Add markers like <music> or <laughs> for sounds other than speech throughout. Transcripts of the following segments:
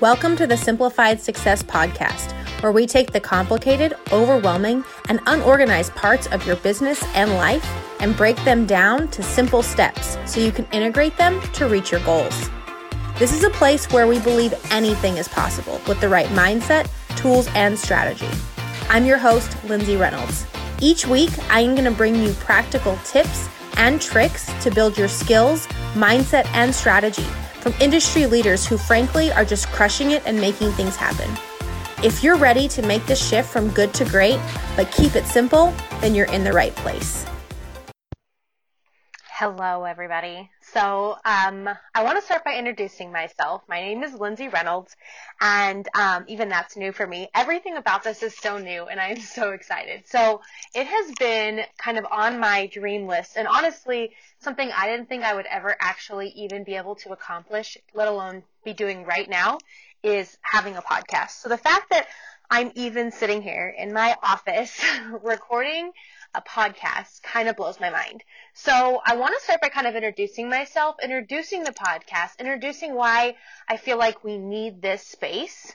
Welcome to the Simplified Success Podcast, where we take the complicated, overwhelming, and unorganized parts of your business and life and break them down to simple steps so you can integrate them to reach your goals. This is a place where we believe anything is possible with the right mindset, tools, and strategy. I'm your host, Lindsay Reynolds. Each week, I am going to bring you practical tips and tricks to build your skills, mindset, and strategy from industry leaders who, frankly, are just crushing it and making things happen. If you're ready to make the shift from good to great, but keep it simple, then you're in the right place. Hello, everybody. So, um, I want to start by introducing myself. My name is Lindsay Reynolds, and um, even that's new for me. Everything about this is so new, and I'm so excited. So, it has been kind of on my dream list, and honestly, something I didn't think I would ever actually even be able to accomplish, let alone be doing right now, is having a podcast. So, the fact that I'm even sitting here in my office <laughs> recording a podcast kind of blows my mind. So I want to start by kind of introducing myself, introducing the podcast, introducing why I feel like we need this space.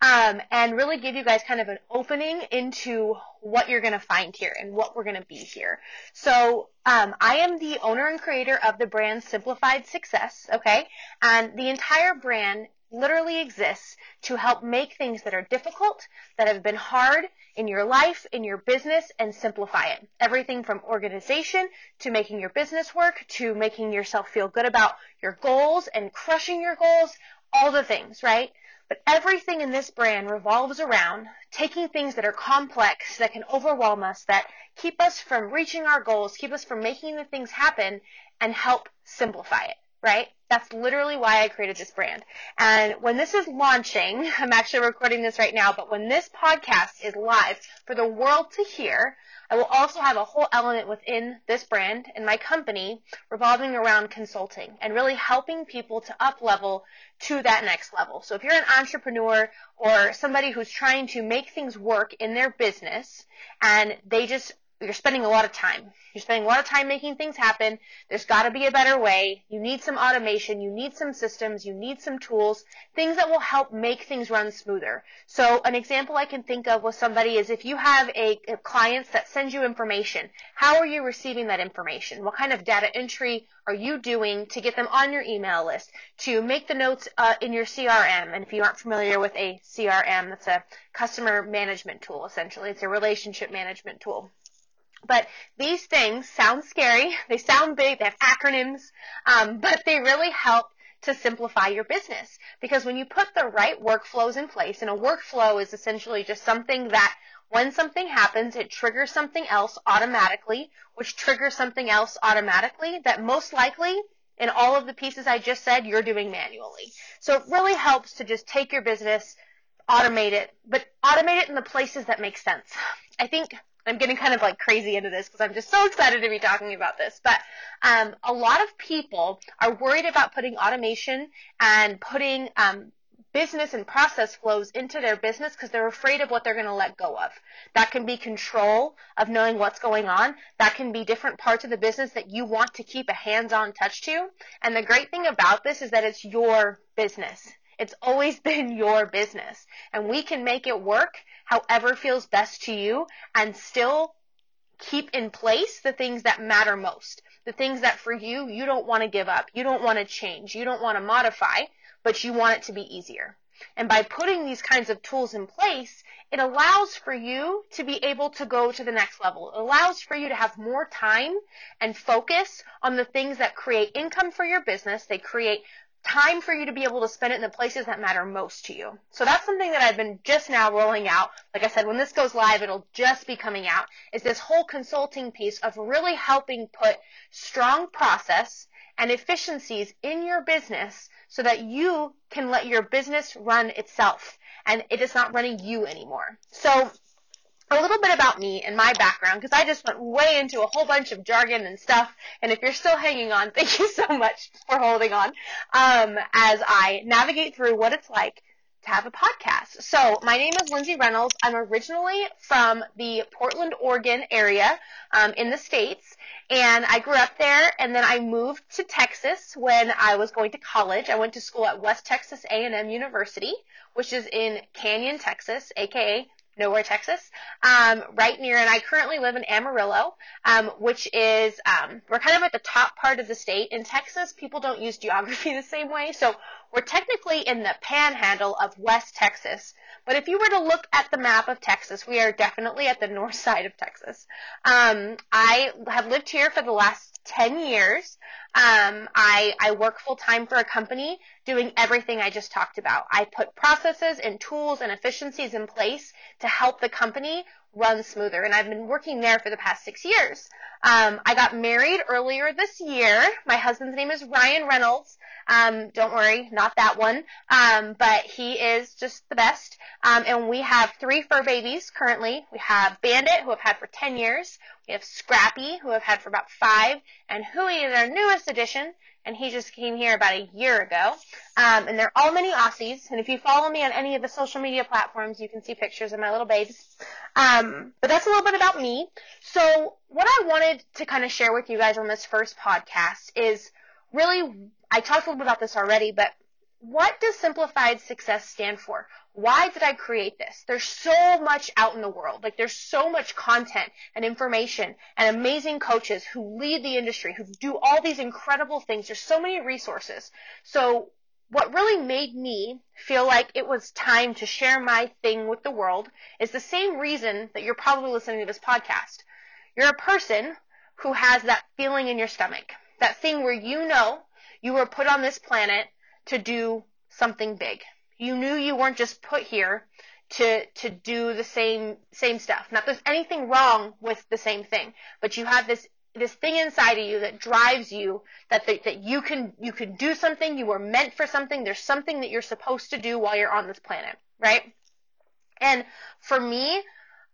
Um, and really give you guys kind of an opening into what you're going to find here and what we're going to be here. So, um, I am the owner and creator of the brand Simplified Success, okay? And the entire brand literally exists to help make things that are difficult, that have been hard in your life, in your business, and simplify it. Everything from organization to making your business work to making yourself feel good about your goals and crushing your goals, all the things, right? But everything in this brand revolves around taking things that are complex, that can overwhelm us, that keep us from reaching our goals, keep us from making the things happen, and help simplify it right? That's literally why I created this brand. And when this is launching, <laughs> I'm actually recording this right now, but when this podcast is live for the world to hear, I will also have a whole element within this brand and my company revolving around consulting and really helping people to up level to that next level. So if you're an entrepreneur or somebody who's trying to make things work in their business and they just you're spending a lot of time. You're spending a lot of time making things happen. There's got to be a better way. You need some automation. You need some systems. You need some tools, things that will help make things run smoother. So an example I can think of with somebody is if you have a, a clients that sends you information, how are you receiving that information? What kind of data entry are you doing to get them on your email list, to make the notes uh, in your CRM? And if you aren't familiar with a CRM, that's a customer management tool essentially. It's a relationship management tool. But these things sound scary. <laughs> They sound big. They have acronyms, um, but they really help to simplify your business. Because when you put the right workflows in place, and a workflow is essentially just something that when something happens, it triggers something else automatically, which triggers something else automatically that most likely in all of the pieces I just said, you're doing manually. So it really helps to just take your business, automate it, but automate it in the places that make sense. I think I'm getting kind of like crazy into this because I'm just so excited to be talking about this. But um, a lot of people are worried about putting automation and putting um, business and process flows into their business because they're afraid of what they're going to let go of. That can be control of knowing what's going on. That can be different parts of the business that you want to keep a hands-on touch to. And the great thing about this is that it's your business. It's always <laughs> been your business. And we can make it work however feels best to you and still keep in place the things that matter most. The things that for you, you don't want to give up. You don't want to change. You don't want to modify, but you want it to be easier. And by putting these kinds of tools in place, it allows for you to be able to go to the next level. It allows for you to have more time and focus on the things that create income for your business. They create time for you to be able to spend it in the places that matter most to you. So that's something that I've been just now rolling out. Like I said, when this goes live, it'll just be coming out. Is this whole consulting piece of really helping put strong process and efficiencies in your business so that you can let your business run itself and it is not running you anymore. So a little bit about me and my background because I just went way into a whole bunch of jargon and stuff. And if you're still hanging on, <laughs> thank you so much for holding on um, as I navigate through what it's like to have a podcast. So my name is Lindsay Reynolds. I'm originally from the Portland, Oregon area um, in the States. And I grew up there and then I moved to Texas when I was going to college. I went to school at West Texas A&M University, which is in Canyon, Texas, aka nowhere, Texas, um, right near, and I currently live in Amarillo, um, which is, um, we're kind of at the top part of the state. In Texas, people don't use geography <laughs> the same way, so we're technically in the panhandle of West Texas. But if you were to look at the map of Texas, we are definitely at the <laughs> north side of Texas. Um, I have lived here for the last 10 years. Um, I, I work full time for a company doing everything I just talked about. I put processes and tools and efficiencies in place to help the company run smoother. And I've been working there for the past six years. Um, I got married earlier this year. My husband's name is Ryan Reynolds. Um, don't worry, not that one. Um, but he is just the best. Um, and we have three fur babies currently. We have Bandit, who I've had for 10 years. We have Scrappy, who I've had for about five. And Hui is our newest addition. And he just came here about a year ago. Um, and they're all mini Aussies. And if you follow me on any of the social media platforms, you can see pictures of my little babes. Um, but that's a little bit about me. So what I wanted to kind of share with you guys on this first podcast is really, I talked a little bit about this already, but what does simplified success stand for? Why did I create this? There's so much out in the world. Like there's so much content and information and amazing coaches who lead the industry, who do all these incredible things. There's so many resources. So what really made me feel like it was time to share my thing with the world is the same reason that you're probably listening to this podcast. You're a person who has that feeling in your stomach, that thing where you know you were put on this planet to do something big. You knew you weren't just put here to to do the same same stuff. Not there's anything wrong with the same thing, but you have this this thing inside of you that drives you that the, that you can you can do something. You were meant for something. There's something that you're supposed to do while you're on this planet, right? And for me,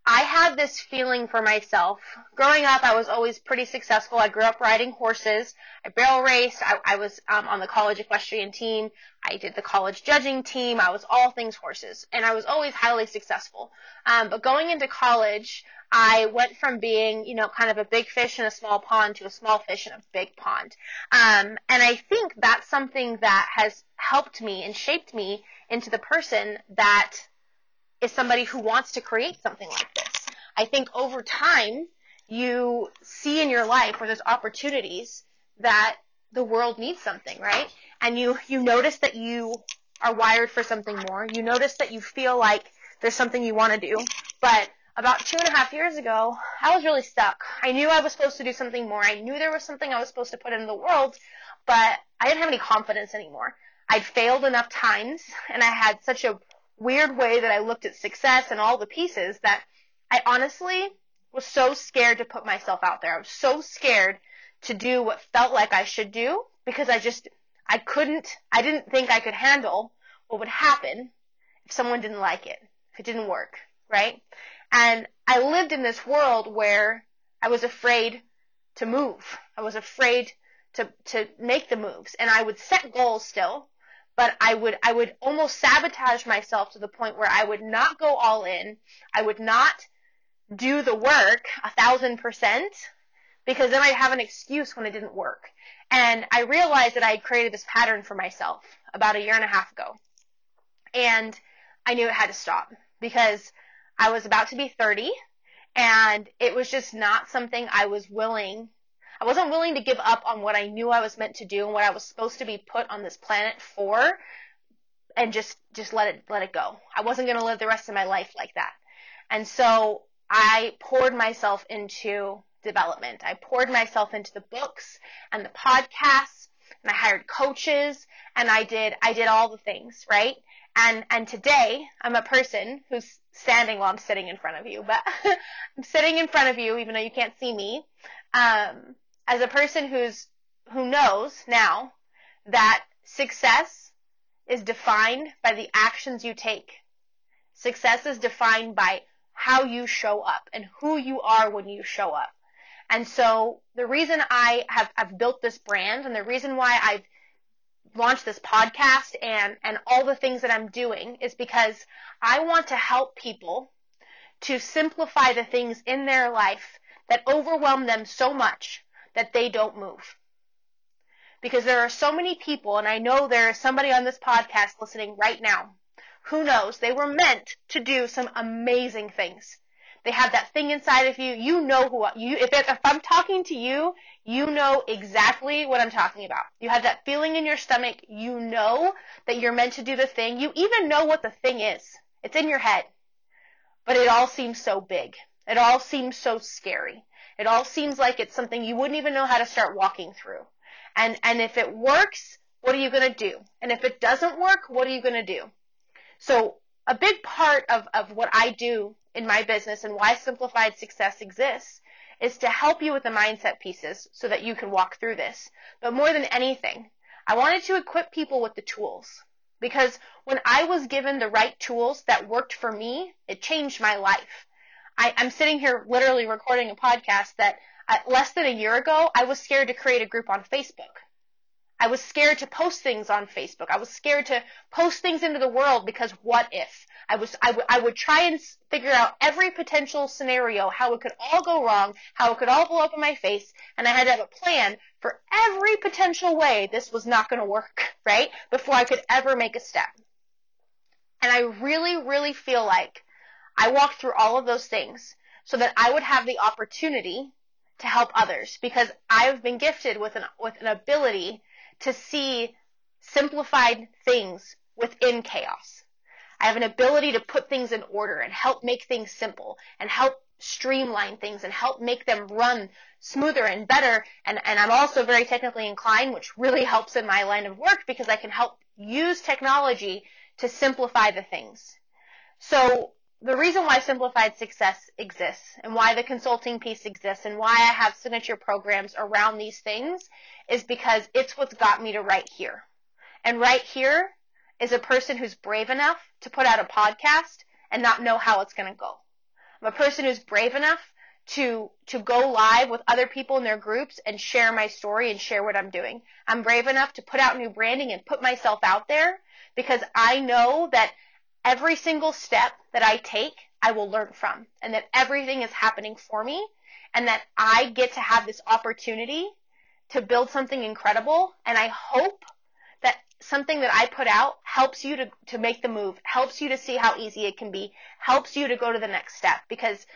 I had this feeling for myself. Growing up, I was always pretty successful. I grew up riding horses. I barrel raced. I, I was um, on the college equestrian team. I did the college judging team. I was all things horses, and I was always highly successful. Um, but going into college, I went from being, you know, kind of a big fish in a small pond to a small fish in a big pond. Um, and I think that's something that has helped me and shaped me into the person that is somebody who wants to create something like this. I think over time, you see in your life where there's opportunities that the world needs something, right? And you, you notice that you are wired for something more. You notice that you feel like there's something you want to do. But about two and a half years ago, I was really stuck. I knew I was supposed to do something more. I knew there was something I was supposed to put into the world, but I didn't have any confidence anymore. I'd failed enough times and I had such a weird way that I looked at success and all the pieces that I honestly was so scared to put myself out there. I was so scared to do what felt like I should do because I just, I couldn't, I didn't think I could handle what would happen if someone didn't like it, if it didn't work, right? And I lived in this world where I was afraid to move. I was afraid to, to make the moves and I would set goals still but I would I would almost sabotage myself to the point where I would not go all in. I would not do the work a thousand percent because then I'd have an excuse when it didn't work. And I realized that I had created this pattern for myself about a year and a half ago. And I knew it had to stop because I was about to be 30 and it was just not something I was willing I wasn't willing to give up on what I knew I was meant to do and what I was supposed to be put on this planet for and just just let it let it go. I wasn't going to live the rest of my life like that. And so I poured myself into development. I poured myself into the books and the podcasts and I hired coaches and I did I did all the things, right? And and today I'm a person who's standing while I'm sitting in front of you, but <laughs> I'm sitting in front of you even though you can't see me. Um, as a person who's who knows now that success is defined by the actions you take. Success is defined by how you show up and who you are when you show up. And so the reason I have I've built this brand and the reason why I've launched this podcast and, and all the things that I'm doing is because I want to help people to simplify the things in their life that overwhelm them so much that they don't move. Because there are so many people, and I know there is somebody on this podcast listening right now. Who knows? They were meant to do some amazing things. They have that thing inside of you. You know who you. If, if I'm talking to you, you know exactly what I'm talking about. You have that feeling in your stomach. You know that you're meant to do the thing. You even know what the thing is. It's in your head, but it all seems so big. It all seems so scary. It all seems like it's something you wouldn't even know how to start walking through. And, and if it works, what are you going to do? And if it doesn't work, what are you going to do? So a big part of, of what I do in my business and why simplified success exists is to help you with the mindset pieces so that you can walk through this. But more than anything, I wanted to equip people with the tools because when I was given the right tools that worked for me, it changed my life. I, I'm sitting here literally recording a podcast that uh, less than a year ago, I was scared to create a group on Facebook. I was scared to post things on Facebook. I was scared to post things into the world because what if? I was, I, w- I would try and figure out every potential scenario, how it could all go wrong, how it could all blow up in my face, and I had to have a plan for every potential way this was not going to work, right? Before I could ever make a step. And I really, really feel like I walked through all of those things so that I would have the opportunity to help others because I've been gifted with an, with an ability to see simplified things within chaos. I have an ability to put things in order and help make things simple and help streamline things and help make them run smoother and better. And, and I'm also very technically inclined, which really <laughs> helps in my line of work because I can help use technology to simplify the things. So the reason why simplified success exists and why the consulting piece exists and why I have signature programs around these things is because it's what's got me to right here. And right here is a person who's brave enough to put out a podcast and not know how it's going to go. I'm a person who's brave enough to to go live with other people in their groups and share my story and share what I'm doing. I'm brave enough to put out new branding and put myself out there because I know that every single step that I take, I will learn from, and that everything is happening for me, and that I get to have this opportunity to build something incredible, and I hope that something that I put out helps you to, to make the move, helps you to see how easy it can be, helps you to go to the next step, because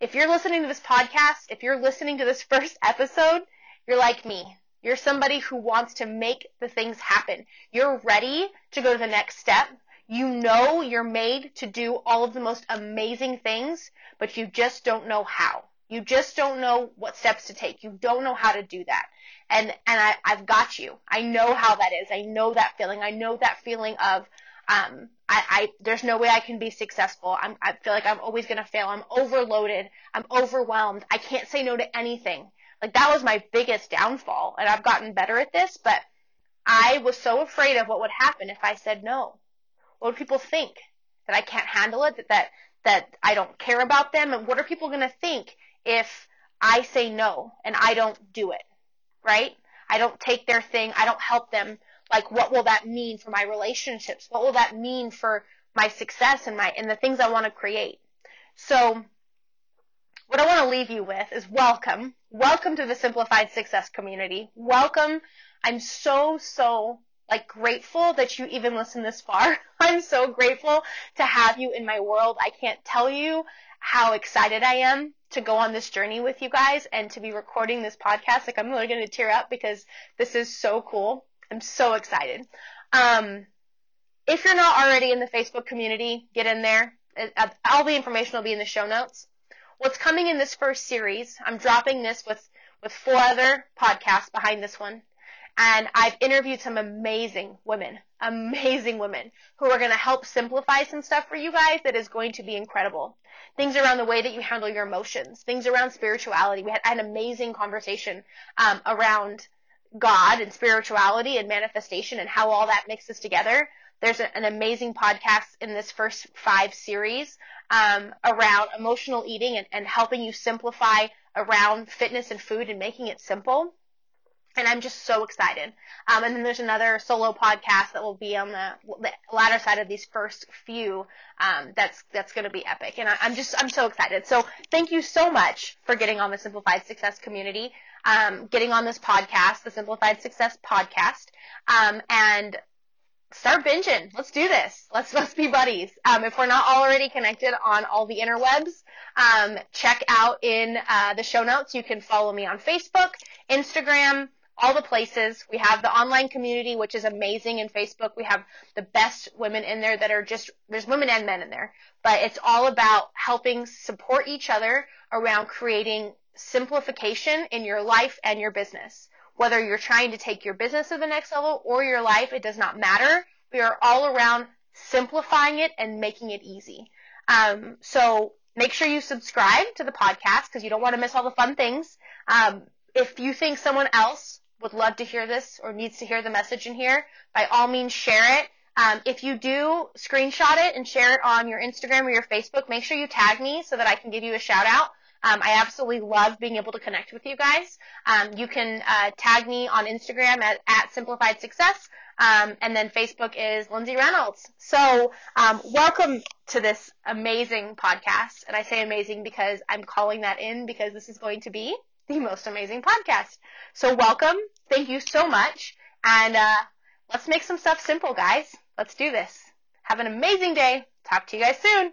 if you're listening to this podcast, if you're listening to this <laughs> first episode, you're like me. You're somebody who wants to make the things happen. You're ready to go to the next step. You know you're made to do all of the most amazing things, but you just don't know how. You just don't know what steps to take. You don't know how to do that. And, and I, I've got you. I know how that is. I know that feeling. I know that feeling of, um, I, I, there's no way I can be successful. I'm, I feel like I'm always going to fail. I'm overloaded. I'm overwhelmed. I can't say no to anything. Like that was my biggest downfall. And I've gotten better at this, but I was so afraid of what would happen if I said no. What do people think? That I can't handle it? That that that I don't care about them? And what are people going to think if I say no and I don't do it? Right? I don't take their thing. I don't help them. Like, what will that mean for my relationships? What will that mean for my success and my and the things I want to create? So, what I want to leave you with is welcome. Welcome to the Simplified Success community. Welcome. I'm so, so like grateful that you even listen this far. <laughs> I'm so grateful to have you in my world. I can't tell you how excited I am to go on this journey with you guys and to be recording this podcast. Like I'm really going to tear up because this is so cool. I'm so excited. Um, if you're not already in the Facebook community, get in there. Uh, all the information will be in the show notes. What's coming in this first series, I'm dropping this with, with four other podcasts behind this one. And I've interviewed some amazing women, amazing women who are going to help simplify some stuff for you guys that is going to be incredible. Things around the way that you handle your emotions, things around spirituality. We had an amazing conversation um, around God and spirituality and manifestation and how all that mixes together. There's a, an amazing podcast in this first five series um, around emotional eating and, and helping you simplify around fitness and food and making it simple. And I'm just so excited. Um, and then there's another solo podcast that will be on the, the latter side of these first few. Um, that's that's going to be epic, and I, am just I'm so excited. So thank you so much for getting on the Simplified Success community, um, getting on this podcast, the Simplified Success podcast, um, and start binging. Let's do this. Let's let's be buddies. Um, if we're not already connected on all the interwebs, um, check out in uh, the show notes. You can follow me on Facebook, Instagram, all the places. We have the online community, which is amazing in Facebook. We have the best women in there that are just, there's women and men in there, but it's all about helping support each other around creating simplification in your life and your business. Whether you're trying to take your business to the next level or your life, it does not matter. We are all around simplifying it and making it easy. Um, so make sure you subscribe to the podcast because you don't want to miss all the fun things. Um, if you think someone else would love to hear this or needs to hear the message in here, by all means share it. Um, if you do screenshot it and share it on your Instagram or your Facebook, make sure you tag me so that I can give you a shout out. Um, I absolutely love being able to connect with you guys. Um, you can uh, tag me on Instagram at, at Simplified Success, um, and then Facebook is Lindsay Reynolds. So um, welcome to this amazing podcast, and I say amazing because I'm calling that in because this is going to be the most amazing podcast. So welcome. Thank you so much. And uh, let's make some stuff simple, guys. Let's do this. Have an amazing day. Talk to you guys soon.